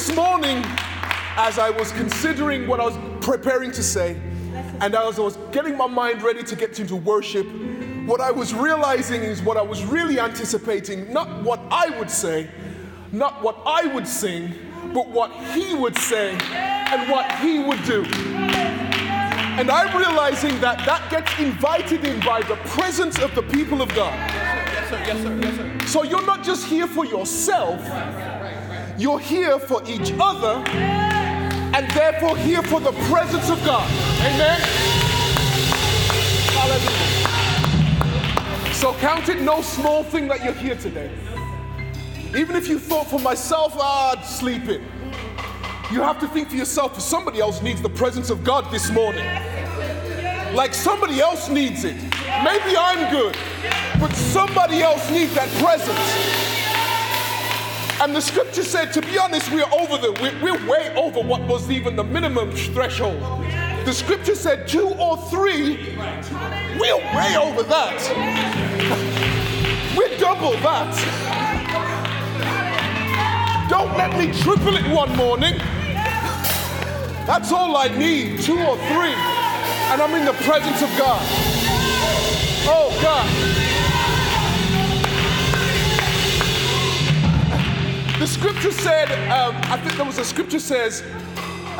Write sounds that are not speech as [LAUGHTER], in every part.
this morning, as I was considering what I was preparing to say, and as I was getting my mind ready to get into worship, what I was realizing is what I was really anticipating, not what I would say, not what I would sing, but what he would say and what he would do. And I'm realizing that that gets invited in by the presence of the people of God. Yes, sir. Yes, sir. Yes, sir. So you're not just here for yourself, you're here for each other, and therefore here for the presence of God. Amen? Hallelujah. So count it no small thing that you're here today. Even if you thought for myself, ah, I'd sleep in. You have to think for yourself, for somebody else needs the presence of God this morning. Like somebody else needs it. Maybe I'm good, but somebody else needs that presence. And the scripture said, to be honest, we're over the, we're, we're way over what was even the minimum threshold. The scripture said two or three, we're way over that. We're double that. Don't let me triple it one morning. That's all I need, two or three. And I'm in the presence of God. Oh, God. The scripture said, um, I think there was a scripture says,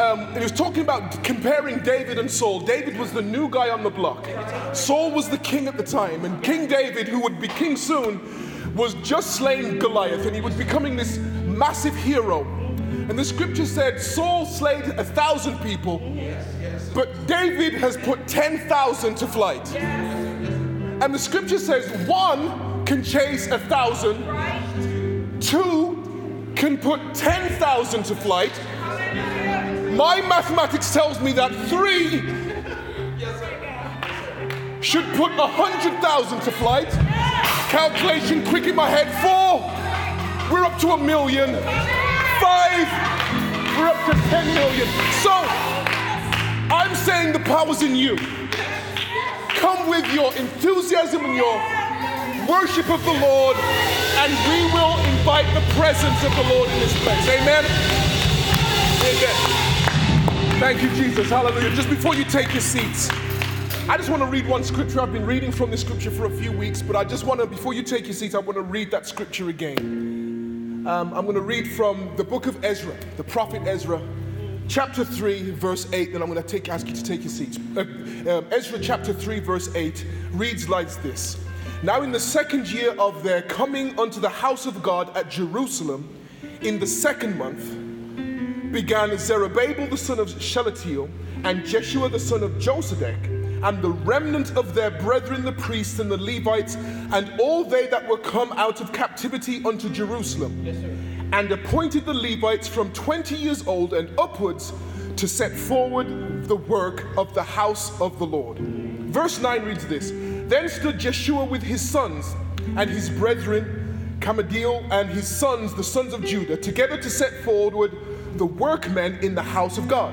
um, it was talking about comparing David and Saul. David was the new guy on the block. Saul was the king at the time, and King David, who would be king soon, was just slain Goliath, and he was becoming this massive hero. And the scripture said Saul slayed a thousand people, but David has put 10,000 to flight. And the scripture says one can chase a thousand, two can put 10,000 to flight. My mathematics tells me that three should put 100,000 to flight. Calculation quick in my head. Four, we're up to a million. Five, we're up to 10 million. So, I'm saying the power's in you. Come with your enthusiasm and your worship of the Lord, and we will invite the presence of the Lord in this place. Amen. Amen. Thank you, Jesus. Hallelujah. Just before you take your seats, I just want to read one scripture. I've been reading from this scripture for a few weeks, but I just want to, before you take your seats, I want to read that scripture again. Um, I'm going to read from the book of Ezra, the prophet Ezra, chapter 3, verse 8. Then I'm going to take, ask you to take your seats. Uh, um, Ezra chapter 3, verse 8 reads like this Now, in the second year of their coming unto the house of God at Jerusalem, in the second month, began Zerubbabel the son of Shealtiel and Jeshua the son of Josedek and the remnant of their brethren the priests and the Levites and all they that were come out of captivity unto Jerusalem and appointed the Levites from 20 years old and upwards to set forward the work of the house of the Lord. Verse 9 reads this Then stood Jeshua with his sons and his brethren, Kamadiel and his sons, the sons of Judah, together to set forward the workmen in the house of God.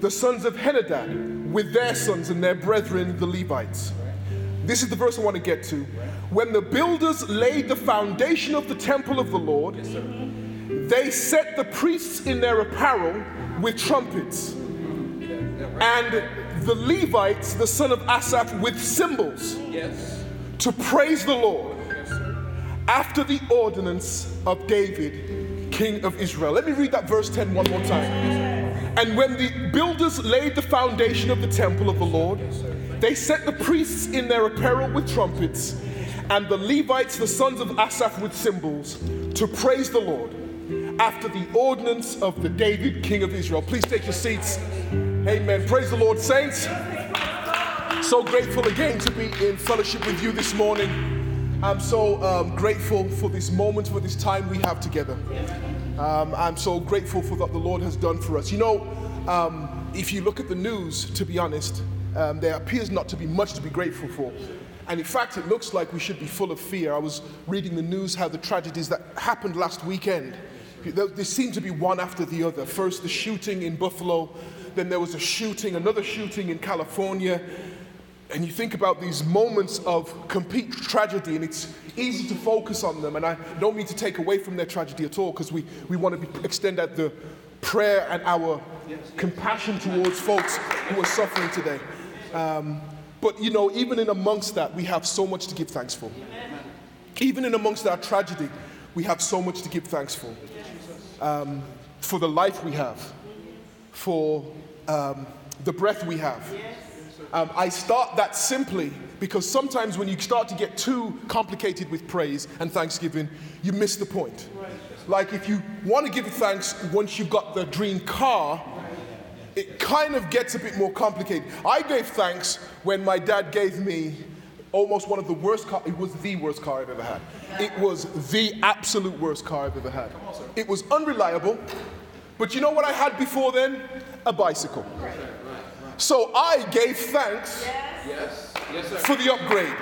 The sons of Henadad with their sons and their brethren, the Levites. This is the verse I want to get to. When the builders laid the foundation of the temple of the Lord, they set the priests in their apparel with trumpets, and the Levites, the son of Asaph, with cymbals Yes. to praise the Lord after the ordinance of David, king of Israel. Let me read that verse 10 one more time. And when the builders laid the foundation of the temple of the Lord, they set the priests in their apparel with trumpets, and the Levites, the sons of Asaph, with cymbals, to praise the Lord after the ordinance of the David, king of Israel. Please take your seats. Amen. Praise the Lord, saints. So grateful again to be in fellowship with you this morning. I'm so um, grateful for this moment, for this time we have together. Um, I'm so grateful for what the Lord has done for us. You know, um, if you look at the news, to be honest, um, there appears not to be much to be grateful for. And in fact, it looks like we should be full of fear. I was reading the news how the tragedies that happened last weekend. They seem to be one after the other. First, the shooting in Buffalo, then there was a shooting, another shooting in California. and you think about these moments of complete tragedy, and it's easy to focus on them. And I don't mean to take away from their tragedy at all, because we, we want to be, extend out the prayer and our compassion towards folks who are suffering today. Um, but you know, even in amongst that, we have so much to give thanks for. Even in amongst our tragedy, we have so much to give thanks for. Um, for the life we have, for um, the breath we have. Um, I start that simply because sometimes when you start to get too complicated with praise and thanksgiving, you miss the point. Like if you want to give thanks once you've got the dream car, it kind of gets a bit more complicated. I gave thanks when my dad gave me almost one of the worst car. It was the worst car I've ever had. It was the absolute worst car I've ever had. It was unreliable. But you know what I had before then? A bicycle. So I gave thanks for the upgrade.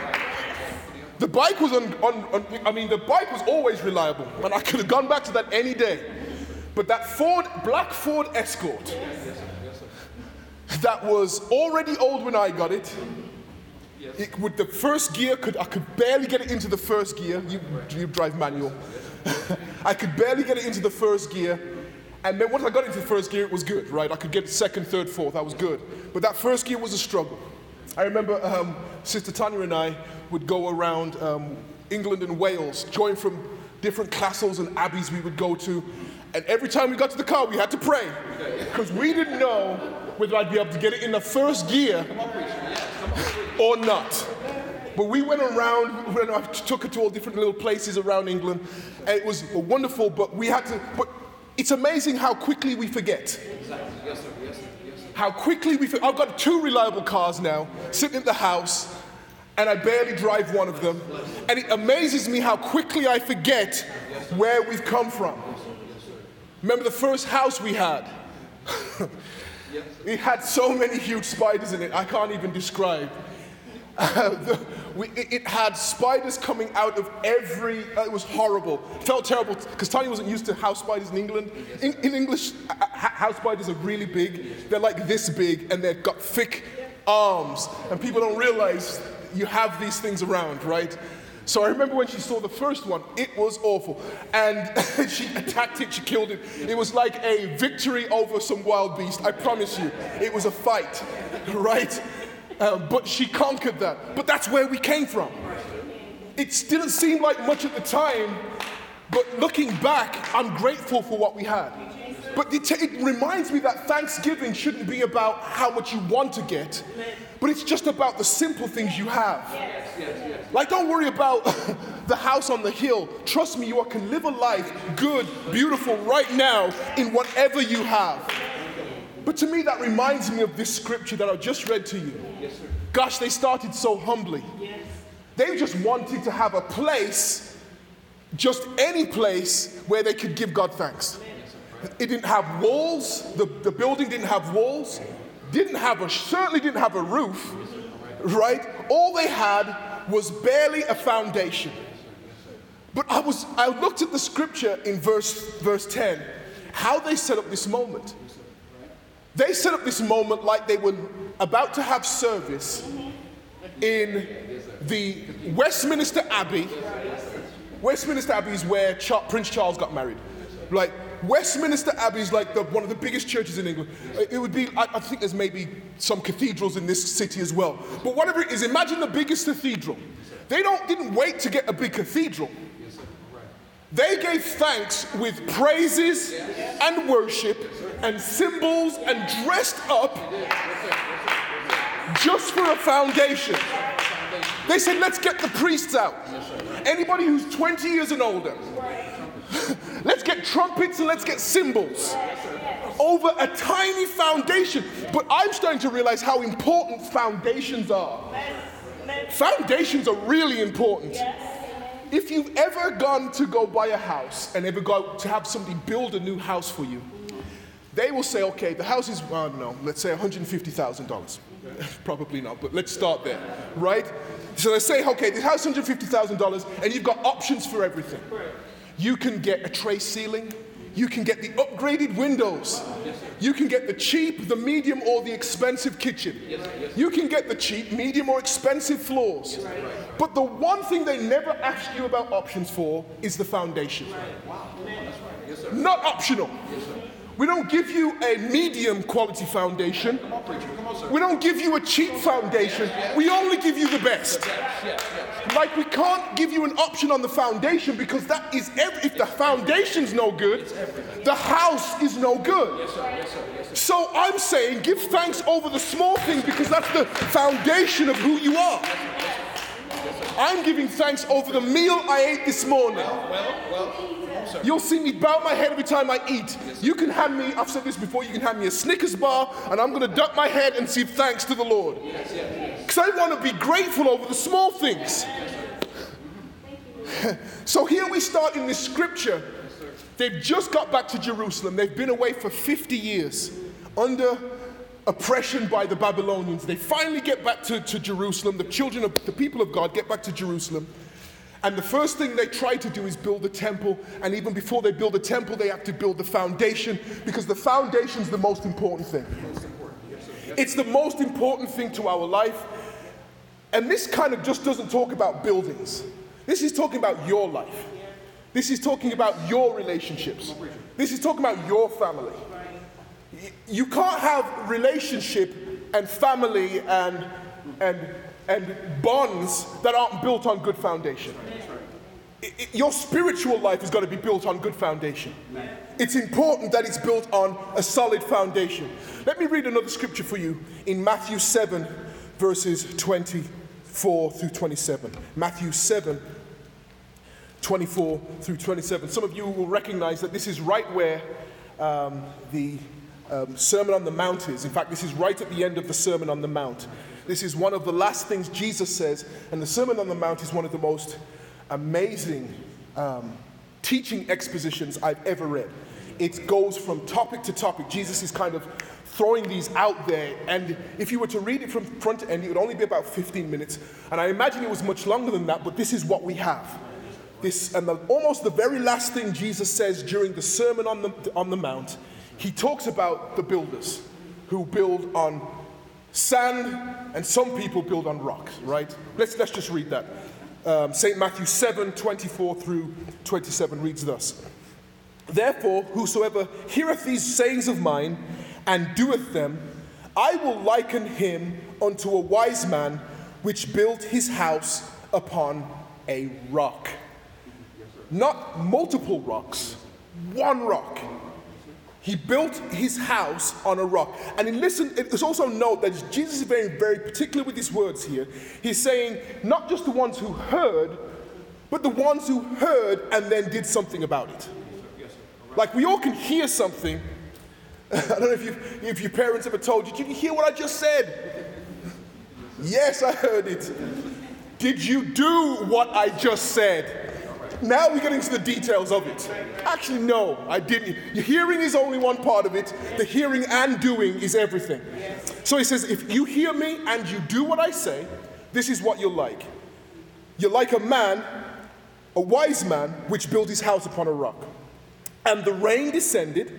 The bike was on, on, on, I mean, the bike was always reliable, and I could have gone back to that any day. But that Ford, black Ford Escort, that was already old when I got it, it, with the first gear, could, I could barely get it into the first gear. You, you drive manual. [LAUGHS] I could barely get it into the first gear. And then once I got into the first gear, it was good, right? I could get second, third, fourth. That was good. But that first gear was a struggle. I remember um, Sister Tanya and I would go around um, England and Wales, join from different castles and abbeys we would go to. And every time we got to the car, we had to pray because we didn't know whether I'd be able to get it in the first gear or not. But we went around, I took her to all different little places around England, and it was wonderful, but we had to, but it's amazing how quickly we forget. How quickly we forget. I've got two reliable cars now, sitting in the house, and I barely drive one of them. And it amazes me how quickly I forget where we've come from. Remember the first house we had? [LAUGHS] it had so many huge spiders in it, I can't even describe. Uh, [LAUGHS] the, we, it, it, had spiders coming out of every, uh, it was horrible. It felt terrible because Tanya wasn't used to house spiders in England. In, in English, uh, house spiders are really big. They're like this big and they've got thick arms. And people don't realize you have these things around, right? So I remember when she saw the first one, it was awful. And [LAUGHS] she attacked it, she killed it. It was like a victory over some wild beast, I promise you. It was a fight, [LAUGHS] right? Um, but she conquered that. But that's where we came from. It didn't seem like much at the time, but looking back, I'm grateful for what we had. But it, it, reminds me that Thanksgiving shouldn't be about how much you want to get, but it's just about the simple things you have. Like, don't worry about [LAUGHS] the house on the hill. Trust me, you can live a life good, beautiful, right now in whatever you have. But to me, that reminds me of this scripture that I just read to you. Yes, sir. Gosh, they started so humbly. Yes. They just wanted to have a place, just any place, where they could give God thanks. It didn't have walls, the, the building didn't have walls, didn't have a, certainly didn't have a roof, right? All they had was barely a foundation. But I was I looked at the scripture in verse verse 10, how they set up this moment. They set up this moment like they were about to have service in the Westminster Abbey. Westminster Abbey is where Prince Charles got married. Like, Westminster Abbey is like the, one of the biggest churches in England. It would be, I, I, think there's maybe some cathedrals in this city as well. But whatever it is, imagine the biggest cathedral. They don't, didn't wait to get a big cathedral. They gave thanks with praises and worship and cymbals and dressed up just for a foundation. They said, let's get the priests out. Anybody who's 20 years and older. [LAUGHS] let's get trumpets and let's get cymbals over a tiny foundation. But I'm starting to realize how important foundations are. Foundations are really important. If you've ever gone to go buy a house and ever go to have somebody build a new house for you, they will say, okay, the house is, don't know, let's say $150,000. [LAUGHS] Probably not, but let's start there, right? So they say, okay, the house is $150,000 and you've got options for everything. You can get a tray ceiling, you can get the upgraded windows, You can get the cheap, the medium, or the expensive kitchen. You can get the cheap, medium, or expensive floors. But the one thing they never ask you about options for is the foundation. Not optional. We don't give you a medium quality foundation. Come on, Come on, sir. We don't give you a cheap foundation. We only give you the best. Like we can't give you an option on the foundation because that is every, if the foundation's no good, the house is no good. So I'm saying give thanks over the small things because that's the foundation of who you are. I'm giving thanks over the meal I ate this morning. You'll see me bow my head every time I eat. You can hand me, I've said this before, you can hand me a Snickers bar, and I'm going to duck my head and say thanks to the Lord. Because I want to be grateful over the small things. [LAUGHS] so here we start in this scripture. They've just got back to Jerusalem. They've been away for 50 years under oppression by the Babylonians. They finally get back to, to Jerusalem. The children of the people of God get back to Jerusalem. And the first thing they try to do is build a temple. And even before they build a temple, they have to build the foundation because the foundation is the most important thing. It's the most important thing to our life. And this kind of just doesn't talk about buildings. This is talking about your life. This is talking about your relationships. This is talking about your family. You can't have relationship and family and, and, and bonds that aren't built on good foundation your spiritual life is going to be built on good foundation. It's important that it's built on a solid foundation. Let me read another scripture for you in Matthew 7, verses 24 through 27. Matthew 7, 24 through 27. Some of you will recognize that this is right where um, the um, Sermon on the Mount is. In fact, this is right at the end of the Sermon on the Mount. This is one of the last things Jesus says, and the Sermon on the Mount is one of the most amazing um, teaching expositions I've ever read. It goes from topic to topic. Jesus is kind of throwing these out there, and if you were to read it from front to end, it would only be about 15 minutes. And I imagine it was much longer than that, but this is what we have. This, and the, almost the very last thing Jesus says during the Sermon on the, on the Mount, he talks about the builders who build on sand, and some people build on rocks, right? Let's, let's just read that um, St. Matthew 7 24 through 27 reads thus Therefore, whosoever heareth these sayings of mine and doeth them, I will liken him unto a wise man which built his house upon a rock. Not multiple rocks, one rock. He built his house on a rock. And listen, it's also note that Jesus is very, very particular with his words here. He's saying not just the ones who heard, but the ones who heard and then did something about it. Like we all can hear something. [LAUGHS] I don't know if, you, if your parents ever told you, did you hear what I just said? [LAUGHS] Yes, I heard it. Did you do what I just said? Now we get into the details of it. Actually, no, I didn't. Your Hearing is only one part of it. The hearing and doing is everything. So he says, if you hear me and you do what I say, this is what you're like. You're like a man, a wise man, which built his house upon a rock. And the rain descended,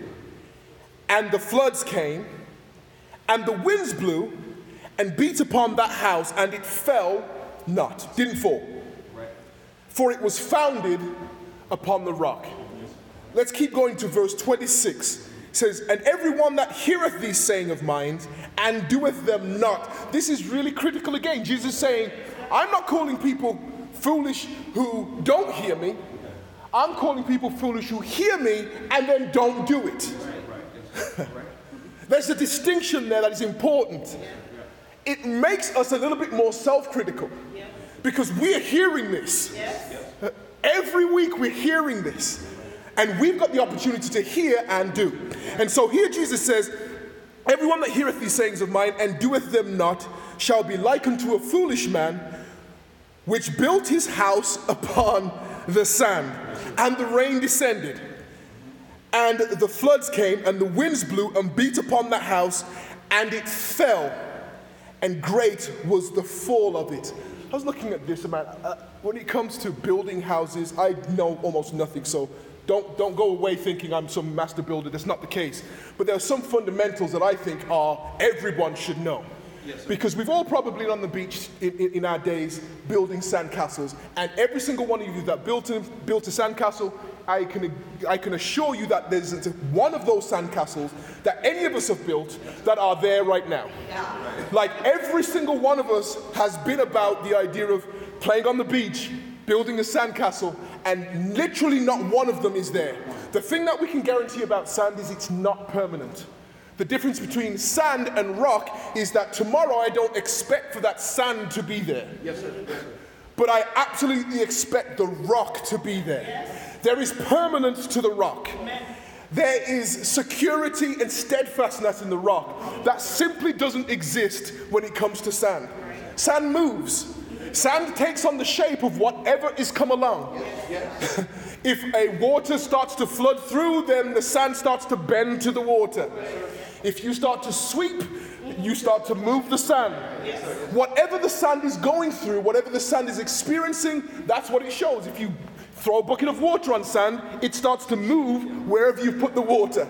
and the floods came, and the winds blew and beat upon that house, and it fell not, didn't fall for it was founded upon the rock. Let's keep going to verse 26. It says, And everyone that heareth these saying of mine and doeth them not. This is really critical again. Jesus saying, I'm not calling people foolish who don't hear me. I'm calling people foolish who hear me and then don't do it. [LAUGHS] There's a distinction there that is important. It makes us a little bit more self critical because we're hearing this. Yes. Every week we're hearing this. And we've got the opportunity to hear and do. And so here Jesus says, Everyone that heareth these sayings of mine and doeth them not shall be like unto a foolish man which built his house upon the sand. And the rain descended, and the floods came, and the winds blew and beat upon that house, and it fell, and great was the fall of it. I was looking at this, man. Uh, when it comes to building houses, I know almost nothing. So Don't, don't go away thinking I'm some master builder. That's not the case. But there are some fundamentals that I think are everyone should know. because we've all probably been on the beach in, in, in our days building sandcastles, and every single one of you that built a, built a sandcastle, I can, I can assure you that there's one of those sandcastles that any of us have built that are there right now. Yeah. Like every single one of us has been about the idea of playing on the beach, building a sandcastle, and literally not one of them is there. The thing that we can guarantee about sand is it's not permanent. The difference between sand and rock is that tomorrow I don't expect for that sand to be there. Yes, sir. Yes, sir. But I absolutely expect the rock to be there. There is permanence to the rock. There is security and steadfastness in the rock that simply doesn't exist when it comes to sand. Sand moves. Sand takes on the shape of whatever is come along. [LAUGHS] if a water starts to flood through, then the sand starts to bend to the water. If you start to sweep, you start to move the sand. Whatever the sand is going through, whatever the sand is experiencing, that's what it shows. If you throw a bucket of water on sand, it starts to move wherever you put the water.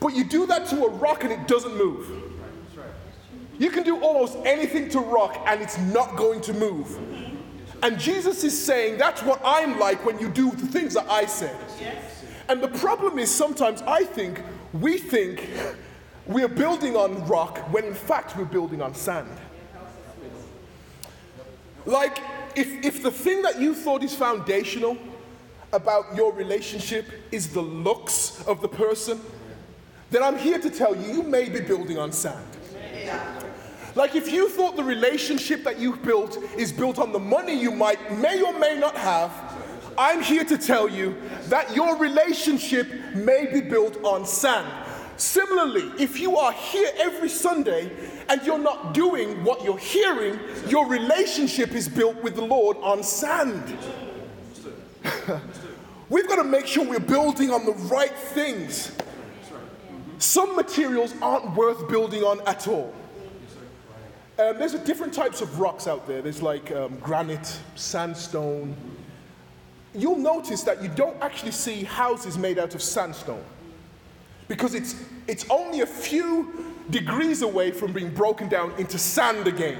But you do that to a rock and it doesn't move. You can do almost anything to rock and it's not going to move. And Jesus is saying, that's what I'm like when you do the things that I say. And the problem is sometimes I think we think we're building on rock when in fact we're building on sand. Like, if, if the thing that you thought is foundational about your relationship is the looks of the person, then I'm here to tell you, you may be building on sand. Like if you thought the relationship that you built is built on the money you might may or may not have, I'm here to tell you that your relationship may be built on sand. Similarly, if you are here every Sunday and you're not doing what you're hearing, your relationship is built with the Lord on sand. [LAUGHS] We've got to make sure we're building on the right things. Some materials aren't worth building on at all. Um, there's different types of rocks out there. There's like um, granite, sandstone. You'll notice that you don't actually see houses made out of sandstone because it's, it's only a few degrees away from being broken down into sand again.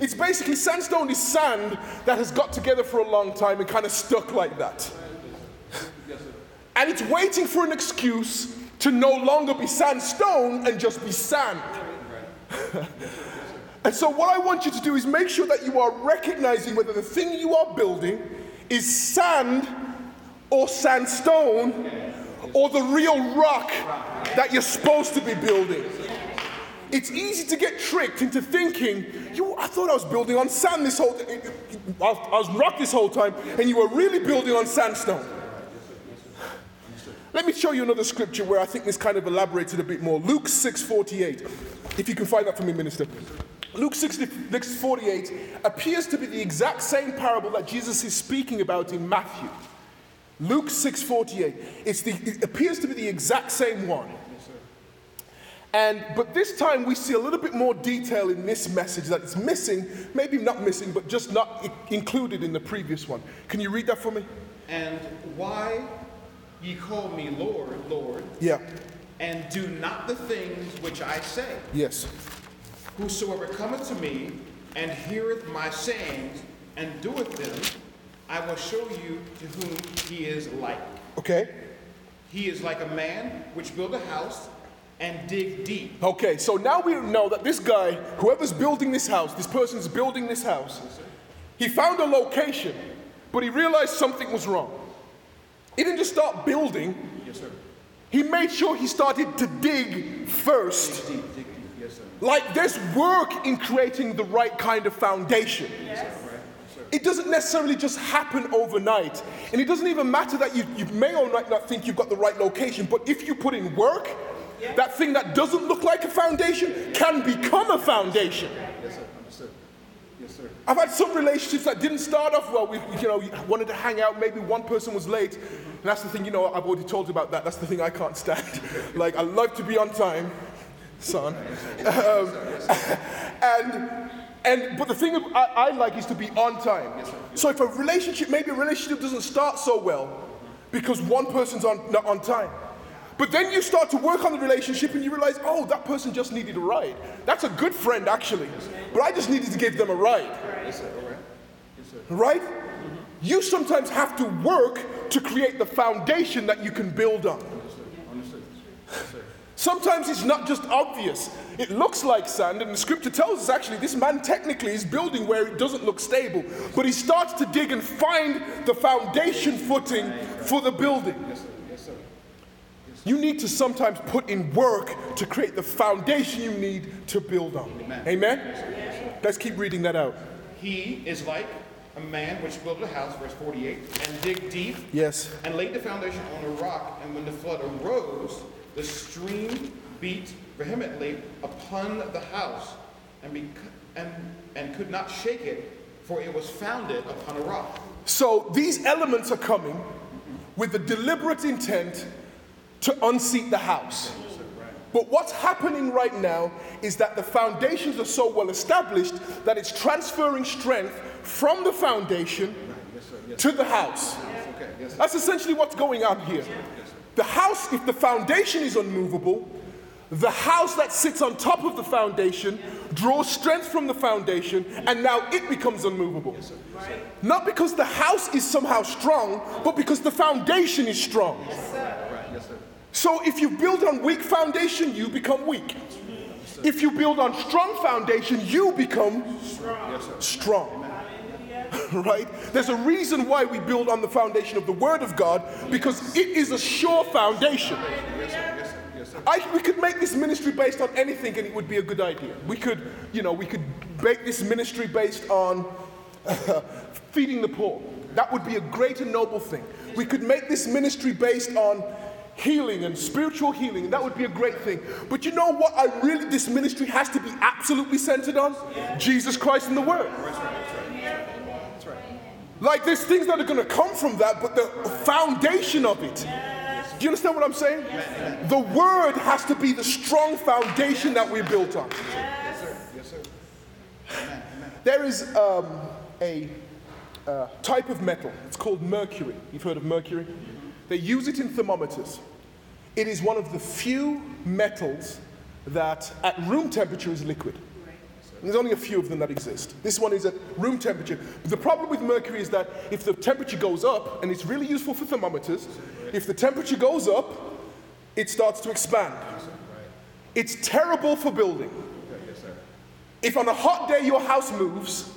It's basically sandstone is sand that has got together for a long time and kind of stuck like that. And it's waiting for an excuse to no longer be sandstone and just be sand. [LAUGHS] And so, what I want you to do is make sure that you are recognizing whether the thing you are building is sand or sandstone or the real rock that you're supposed to be building. It's easy to get tricked into thinking, you, I thought I was building on sand this whole time. I was rock this whole time, and you were really building on sandstone. Let me show you another scripture where I think this kind of elaborated a bit more. Luke 6:48. If you can find that for me, minister. Luke 6, 48 appears to be the exact same parable that Jesus is speaking about in Matthew. Luke 6:48. It's it appears to be the exact same one. And but this time we see a little bit more detail in this message that it's missing, maybe not missing, but just not included in the previous one. Can you read that for me? And why ye call me Lord, Lord? Yeah. And do not the things which I say. Yes. Whosoever cometh to me and heareth my sayings and doeth them, I will show you to whom he is like. Okay. He is like a man which built a house and dig deep. Okay, so now we know that this guy, whoever's building this house, this person's building this house, he found a location, but he realized something was wrong. He didn't just start building. Yes, sir. He made sure he started to dig first. Dig deep, dig deep. Yes, sir. Like there's work in creating the right kind of foundation. It doesn't necessarily just happen overnight. And it doesn't even matter that you, you may or might not think you've got the right location, but if you put in work, that thing that doesn't look like a foundation can become a foundation. Yes, sir. Understood. Yes, sir. I've had some relationships that didn't start off well. We, you know, wanted to hang out. Maybe one person was late, and that's the thing. You know, I've already told you about that. That's the thing I can't stand. [LAUGHS] like I love to be on time, son. Um, [LAUGHS] and and but the thing I, I like is to be on time. So if a relationship, maybe a relationship doesn't start so well, because one person's on, not on time. But then you start to work on the relationship and you realize, oh, that person just needed a ride. That's a good friend, actually. But I just needed to give them a ride. Right? You sometimes have to work to create the foundation that you can build on. Sometimes it's not just obvious. It looks like sand, and the scripture tells us actually this man technically is building where it doesn't look stable. But he starts to dig and find the foundation footing for the building. You need to sometimes put in work to create the foundation you need to build on. Amen? Amen? Let's keep reading that out. He is like a man which built a house, verse 48, and dig deep. Yes. And laid the foundation on a rock, and when the flood arose, the stream beat vehemently upon the house and, bec- and, and could not shake it, for it was founded upon a rock. So these elements are coming with the deliberate intent to unseat the house. But what's happening right now is that the foundations are so well established that it's transferring strength from the foundation to the house. That's essentially what's going on here. The house, if the foundation is unmovable, the house that sits on top of the foundation draws strength from the foundation, and now it becomes unmovable. Not because the house is somehow strong, but because the foundation is strong. So if you build on weak foundation, you become weak. If you build on strong foundation, you become strong. [LAUGHS] right? There's a reason why we build on the foundation of the Word of God because it is a sure foundation. I, we could make this ministry based on anything and it would be a good idea. We could, you know, we could make this ministry based on uh, [LAUGHS] feeding the poor. That would be a great and noble thing. We could make this ministry based on healing and spiritual healing. That would be a great thing. But you know what I really this ministry has to be absolutely centered on? Jesus Christ and the Word. Like there's things that are going to come from that, but the foundation of it. Do you understand what I'm saying? The word has to be the strong foundation that we're built on. Yes, sir. Yes, sir. Amen. There is um, a uh, type of metal. It's called mercury. You've heard of mercury? They use it in thermometers. It is one of the few metals that at room temperature is liquid. There's only a few of them that exist. This one is at room temperature. But the problem with mercury is that if the temperature goes up, and it's really useful for thermometers, if the temperature goes up, it starts to expand. It's terrible for building. If on a hot day your house moves,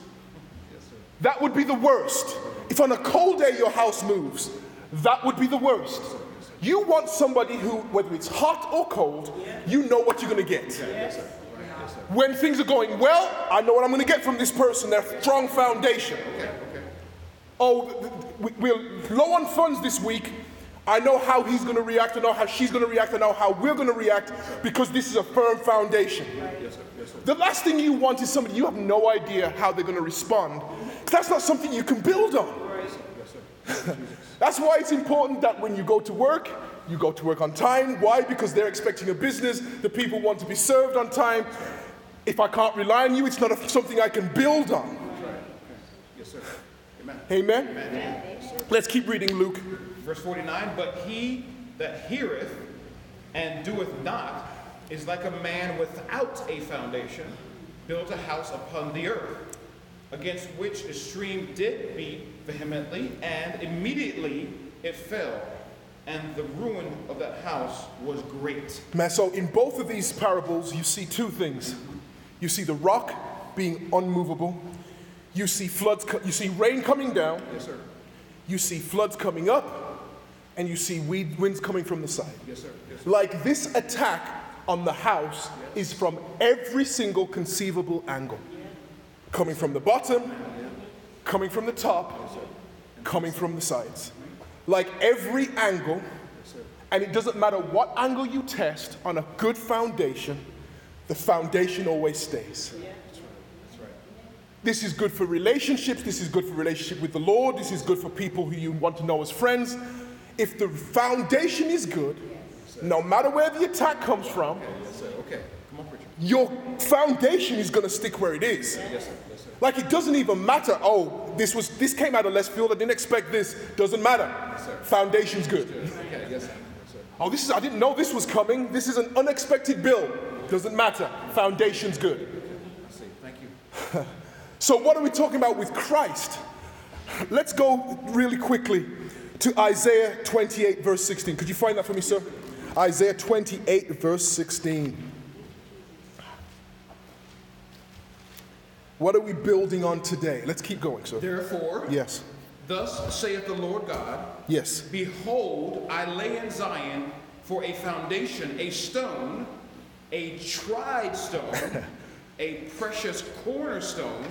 that would be the worst. If on a cold day your house moves, that would be the worst. You want somebody who, whether it's hot or cold, you know what you're going to get. When things are going well, I know what I'm going to get from this person. Their strong foundation. Okay, okay. Oh, we're low on funds this week. I know how he's going to react. I know how she's going to react. I know how we're going to react because this is a firm foundation. Yes, sir. Yes, sir. The last thing you want is somebody you have no idea how they're going to respond. That's not something you can build on. Yes, [LAUGHS] That's why it's important that when you go to work, you go to work on time. Why? Because they're expecting a business. The people want to be served on time. If I can't rely on you, it's not a, something I can build on. Yes, sir. Amen. Amen. Amen. Let's keep reading Luke. Verse 49 But he that heareth and doeth not is like a man without a foundation, built a house upon the earth, against which the stream did beat vehemently, and immediately it fell. And the ruin of that house was great. Man, so in both of these parables, you see two things. You see the rock being unmovable. You see floods, you see rain coming down. Yes, sir. You see floods coming up. And you see winds coming from the side. Yes, sir. Yes, sir. Like this attack on the house yes. is from every single conceivable angle. Coming from the bottom, coming from the top, coming from the sides. Like every angle, and it doesn't matter what angle you test on a good foundation, the foundation always stays. This is good for relationships. This is good for relationship with the Lord. This is good for people who you want to know as friends. If the foundation is good, no matter where the attack comes from, Yes. Okay. Come on, your foundation is going to stick where it is. Yes, sir. Yes, sir. Like it doesn't even matter. Oh, this was this came out of left field. I didn't expect this. Doesn't matter. Foundation's good. Okay. Yes. Yes. Oh, this is I didn't know this was coming. This is an unexpected bill. Doesn't matter. Foundation's good. I see. Thank you. So what are we talking about with Christ? Let's go really quickly to Isaiah 28 verse 16. Could you find that for me, sir? Isaiah 28 verse 16. What are we building on today? Let's keep going, sir. Therefore, Yes. thus saith the Lord God, Yes. Behold, I lay in Zion for a foundation, a stone, a tried stone, [LAUGHS] a precious cornerstone,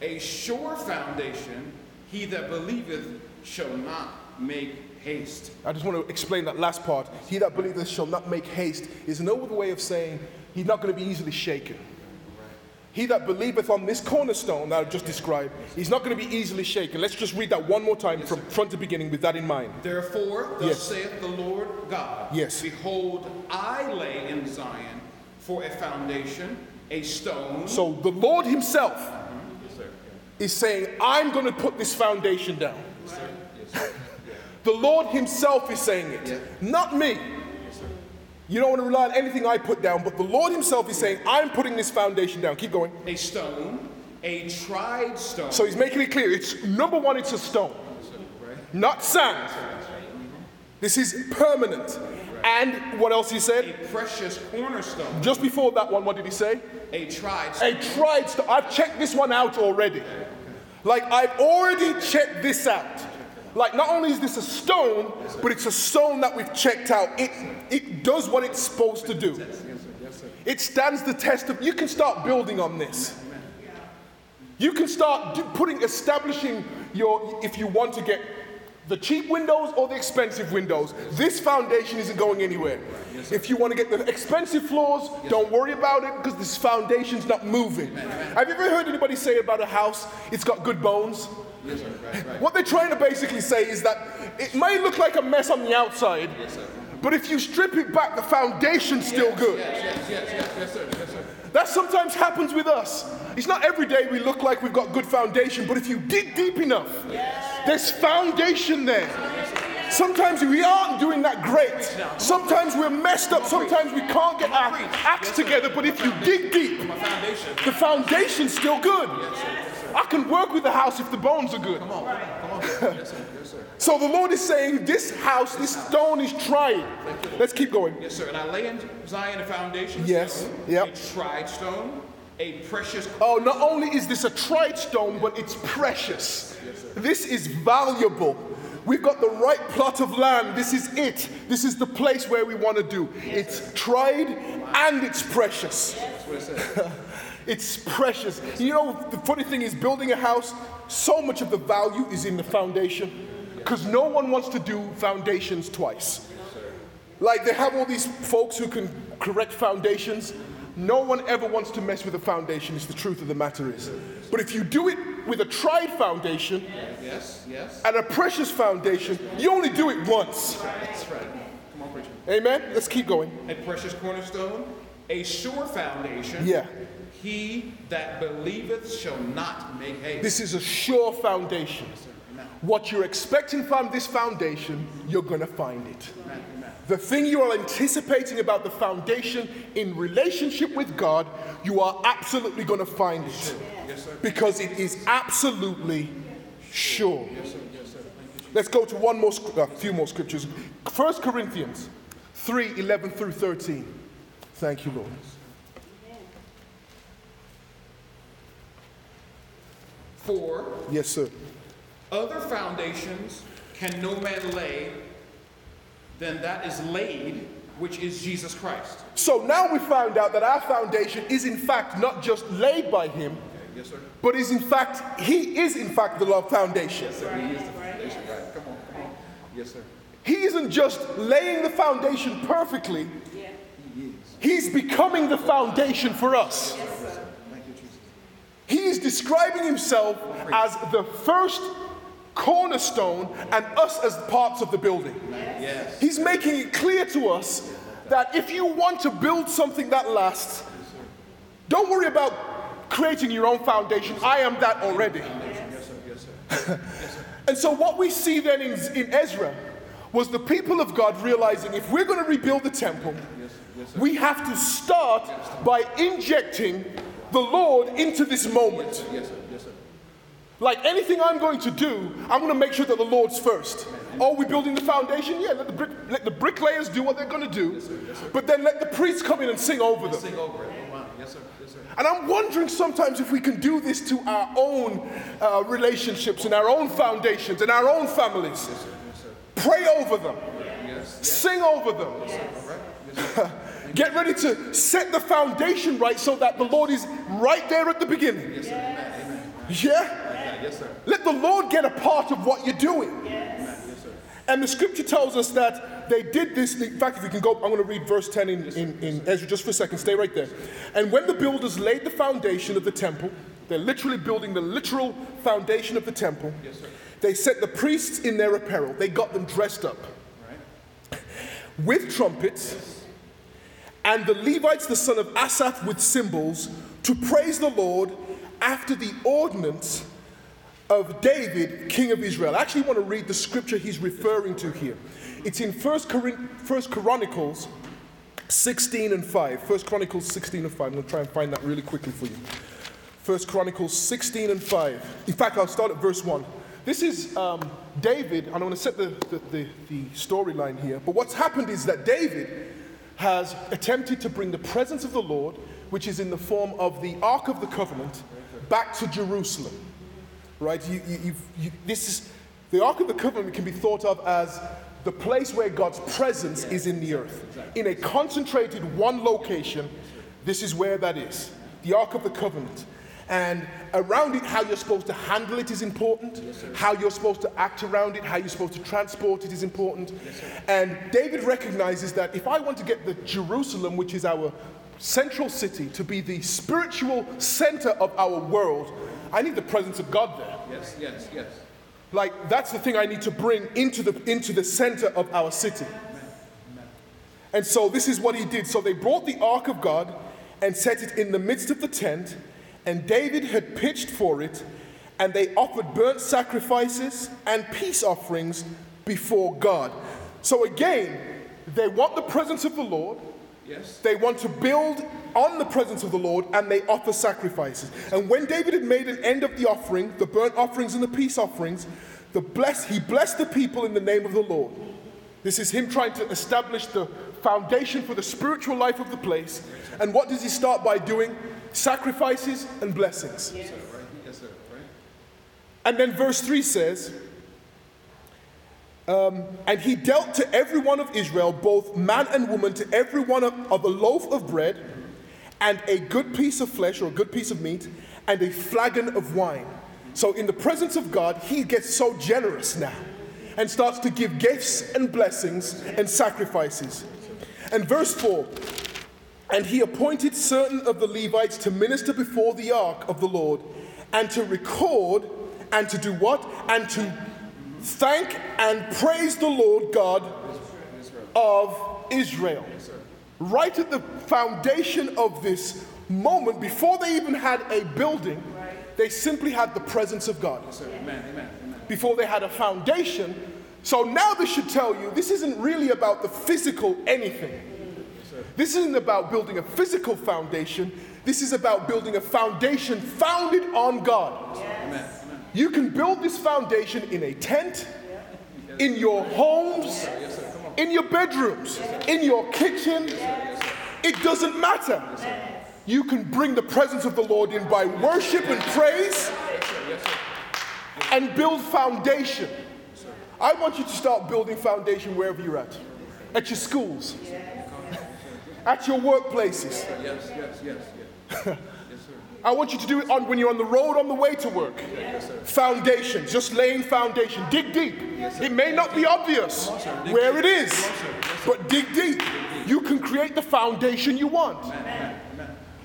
a sure foundation. He that believeth shall not make haste. I just want to explain that last part. He that believeth shall not make haste is another way of saying he's not going to be easily shaken. He that believeth on this cornerstone that I've just described, he's not going to be easily shaken. Let's just read that one more time from front to beginning with that in mind. Therefore, thus Yes. saith the Lord God, Yes. Behold, I lay in Zion for a foundation, a stone. So the Lord himself uh-huh. Yes, sir. is saying, I'm going to put this foundation down. [LAUGHS] The Lord himself is saying it, Yeah. not me. You don't want to rely on anything I put down, but the Lord himself is saying, I'm putting this foundation down. Keep going. A stone, a tried stone. So he's making it clear. It's number one, it's a stone, not sand. Mm-hmm. This is permanent. And what else he said? A precious cornerstone, Just before that one, what did he say? a tried A stone. tried stone. I've checked this one out already. Like I've already checked this out. Like not only is this a stone, but it's a stone that we've checked out. It it does what it's supposed to do. It stands the test of. You can start building on this. You can start putting establishing your if you want to get the cheap windows or the expensive windows. This foundation isn't going anywhere. If you want to get the expensive floors, don't worry about it because this foundation's not moving. Have you ever heard anybody say about a house, it's got good bones? Yes, sir. Right, right. What they're trying to basically say is that it may look like a mess on the outside, but if you strip it back, the foundation's still good. Yes, yes, yes, yes, yes. Yes. That sometimes happens with us. It's not every day we look like we've got good foundation, but if you dig deep enough, there's foundation there. Sometimes we aren't doing that great. Sometimes we're messed up. Sometimes we can't get our acts together, but if you dig deep, the foundation's still good. I can work with the house if the bones are good. Come on, come on. Yes, sir. Yes, sir. So the Lord is saying, This house, this stone is tried. Let's keep going. Yes, sir. And I lay in Zion a foundation. Yes, yep. A tried stone, a precious. Oh, not only is this a tried stone, but it's precious. This is valuable. We've got the right plot of land. This is it. This is the place where we want to do. It's tried and it's precious. Says. [LAUGHS] It's precious. You know, the funny thing is, building a house, so much of the value is in the foundation. Because no one wants to do foundations twice. Like they have all these folks who can correct foundations. No one ever wants to mess with a foundation, is the truth of the matter is. But if you do it with a tried foundation Yes, yes. and a precious foundation, you only do it once. That's right. Come on, preacher. Amen? Let's keep going. A precious cornerstone, a sure foundation. Yeah. He that believeth shall not make haste. This is a sure foundation. What you're expecting from this foundation, you're going to find it. Amen, amen. The thing you are anticipating about the foundation in relationship with God, you are absolutely going to find it. Yes. Because it is absolutely sure. Yes, sir. Yes, sir. Let's go to one more, a few more scriptures. 1 Corinthians 3 11 through 13. Thank you, Lord. For Yes, sir. other foundations can no man lay than that is laid, which is Jesus Christ. So now we found out that our foundation is in fact not just laid by Him, Yes, sir. but is in fact, He is in fact the love foundation. Yes, sir. He is the foundation. Right. Come on, come on. Yes, sir. He isn't just laying the foundation perfectly, Yeah. He is. He's becoming the foundation for us. Thank you, Jesus. He is describing Himself as the first cornerstone, and us as parts of the building. Yes. He's making it clear to us that if you want to build something that lasts, don't worry about creating your own foundation. I am that already. Yes, sir. Yes, sir. And so, what we see then in, in Ezra was the people of God realizing if we're going to rebuild the temple, we have to start by injecting the Lord into this moment. Yes, sir. Yes, sir. Like anything I'm going to do, I'm going to make sure that the Lord's first. Oh, we're building the foundation? Yeah, let the, brick, let the bricklayers do what they're going to do. But then let the priests come in and sing over them. Sing over it. Oh, wow. Yes, sir. Yes, sir. And I'm wondering sometimes if we can do this to our own uh, relationships and our own foundations and our own families. Pray over them, Yes. sing over them. Yes, sir. [LAUGHS] Get ready to set the foundation right so that the Lord is right there at the beginning. Yes, sir. Yeah? Yes, sir. Let the Lord get a part of what you're doing. Amen. Yes, sir. And the scripture tells us that they did this. In fact, if you can go, I'm going to read verse 10 in, in, in Ezra just for a second. Stay right there. And when the builders laid the foundation of the temple, they're literally building the literal foundation of the temple. Yes, sir. They set the priests in their apparel, they got them dressed up Right. with trumpets, and the Levites, the son of Asaph, with cymbals, to praise the Lord after the ordinance of David, king of Israel. I actually want to read the scripture he's referring to here. It's in 1 First Chronicles 16 and 5. 1 Chronicles 16 and 5. I'm going to try and find that really quickly for you. 1 Chronicles 16 and 5. In fact, I'll start at verse 1. This is um, David, and I'm going to set the, the, the, the storyline here. But what's happened is that David has attempted to bring the presence of the Lord, which is in the form of the Ark of the Covenant, back to Jerusalem. Right? You, you, you've- you, this is, the Ark of the Covenant can be thought of as the place where God's presence is in the earth. In a concentrated one location, this is where that is the Ark of the Covenant. And around it, how you're supposed to handle it is important. How you're supposed to act around it, how you're supposed to transport it is important. and David recognizes that if I want to get the Jerusalem, which is our central city, to be the spiritual center of our world, I need the presence of God there. Yes, yes, yes. Like that's the thing I need to bring into the into the center of our city. And so this is what he did. So they brought the ark of God and set it in the midst of the tent, and David had pitched for it, and they offered burnt sacrifices and peace offerings before God. So again, they want the presence of the Lord. Yes. They want to build on the presence of the Lord and they offer sacrifices. And when David had made an end of the offering, the burnt offerings and the peace offerings, the bless, he blessed the people in the name of the Lord. This is him trying to establish the foundation for the spiritual life of the place. And what does he start by doing? Sacrifices and blessings. Yes, sir. Right. Yes, sir. Right. And then verse 3 says, um, and he dealt to every one of Israel, both man and woman, to every one of, of a loaf of bread, and a good piece of flesh or a good piece of meat, and a flagon of wine. So, in the presence of God, he gets so generous now and starts to give gifts and blessings and sacrifices. And verse 4 And he appointed certain of the Levites to minister before the ark of the Lord, and to record, and to do what? And to thank and praise the Lord God of Israel. Right at the foundation of this moment, before they even had a building, they simply had the presence of God. Yes. Before they had a foundation. So now this should tell you this isn't really about the physical anything. This isn't about building a physical foundation. This is about building a foundation founded on God. Amen. You can build this foundation in a tent, in your homes, Yes, sir. Come on. in your bedrooms, in your kitchen. It doesn't matter. You can bring the presence of the Lord in by worship and praise and build foundation. I want you to start building foundation wherever you're at. At your schools, at your workplaces. [LAUGHS] I want you to do it on when you're on the road on the way to work. Foundation, just laying foundation. Dig deep. It may not be obvious where it is, but dig deep. You can create the foundation you want.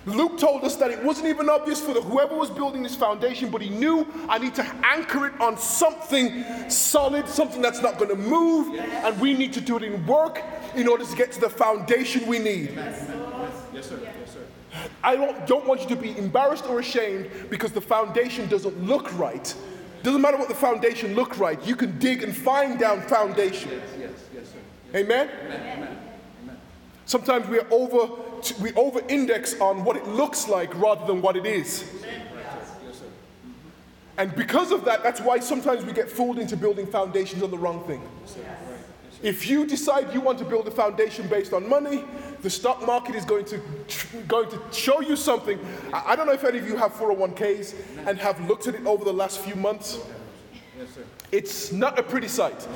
Luke told us that it wasn't even obvious for the, whoever was building this foundation, but he knew I need to anchor it on something solid, something that's not going to move, and we need to do it in work in order to get to the foundation we need. Yes, sir. Yes, sir. I don't, don't want you to be embarrassed or ashamed because the foundation doesn't look right. Doesn't matter what the foundation look right. You can dig and find down foundation. Yes, yes, yes, sir. Amen. Amen. Amen. Sometimes we are over we over index on what it looks like rather than what it is. Yes, sir. Mm-hmm. And because of that, that's why sometimes we get fooled into building foundations on the wrong thing. If you decide you want to build a foundation based on money, the stock market is going to going to show you something. I I don't know if any of you have 401ks and have looked at it over the last few months. Yes, sir. It's not a pretty sight.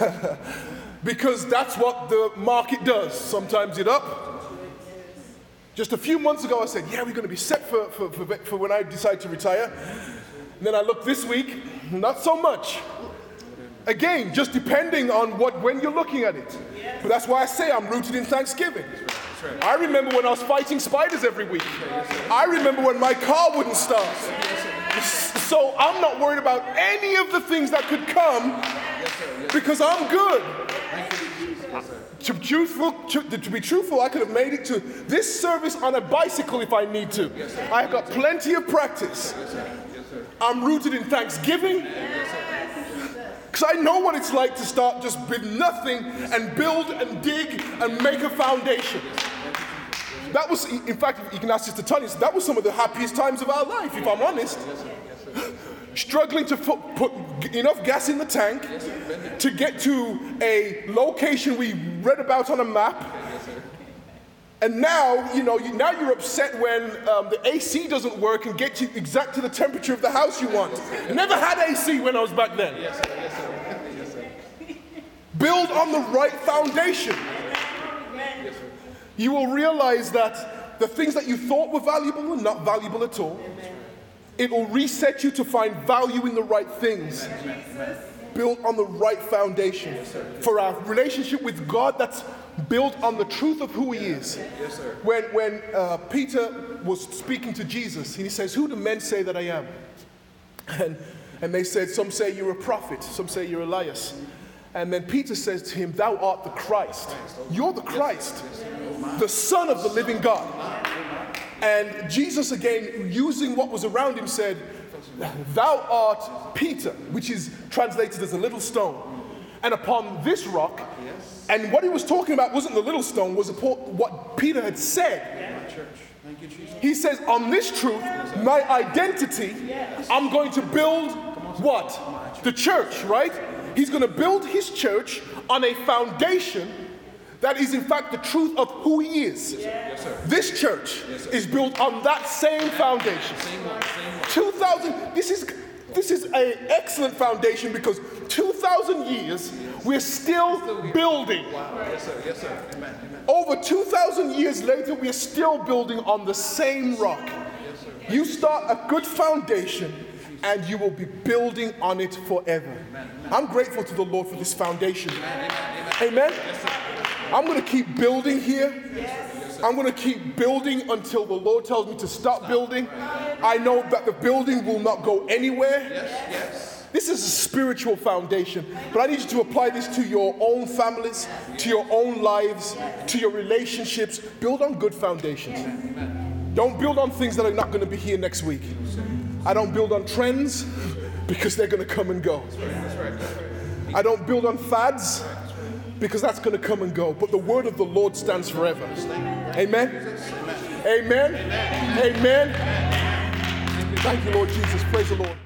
[LAUGHS] because that's what the market does. Sometimes it up. Just a few months ago, I said, Yeah, we're going to be set for, for, for, for when I decide to retire. And then I looked this week, not so much. Again, just depending on what when you're looking at it. But that's why I say I'm rooted in Thanksgiving. I remember when I was fighting spiders every week. I remember when my car wouldn't start. So I'm not worried about any of the things that could come because I'm good. To, truthful, to, to be truthful, I could have made it to this service on a bicycle if I need to. I've got plenty of practice. I'm rooted in thanksgiving. Because I know what it's like to start just with nothing and build and dig and make a foundation. That was, in fact, you can ask Sister Tanya, that was some of the happiest times of our life, if I'm honest. Struggling to put, put enough gas in the tank to get to a location we read about on a map. And now, you know, you, now you're upset when um, the AC doesn't work and get you exact to the temperature of the house you want. Never had AC when I was back then. Build on the right foundation. You will realize that the things that you thought were valuable are not valuable at all. It will reset you to find value in the right things. Built on the right foundation. For our relationship with God, that's built on the truth of who He is. Yes, sir. When, when uh, Peter was speaking to Jesus, he says, Who do men say that I am? [LAUGHS] And, and they said, Some say you're a prophet, some say you're Elias. And then Peter says to him, Thou art the Christ. You're the Christ, the Son of the living God. And Jesus, again, using what was around him, said, Thou art Peter, which is translated as a little stone. And upon this rock, and what he was talking about wasn't the little stone, was what Peter had said. You, He says, On this truth, my identity, I'm going to build what? The church, right? He's going to build his church on a foundation that is, in fact, the truth of who he is. Yes, sir. This church is built on that same foundation. Same one, same one. 2000 this is this is an excellent foundation because 2000 years we're still building. Wow. Yes, sir. Yes, sir. Amen. Amen. over 2000 years later we're still building on the same rock. You start a good foundation and you will be building on it forever. I'm grateful to the lord for this foundation. Amen. I'm going to keep building here I'm going to keep building until the Lord tells me to stop building. I know that the building will not go anywhere. Yes, yes. This is a spiritual foundation, but I need you to apply this to your own families, to your own lives, to your relationships. Build on good foundations. Don't build on things that are not going to be here next week. I don't build on trends [LAUGHS] because they're going to come and go. I don't build on fads because that's going to come and go. But the word of the Lord stands forever. Amen. Amen. Amen. Thank you, Lord Jesus. Praise the Lord.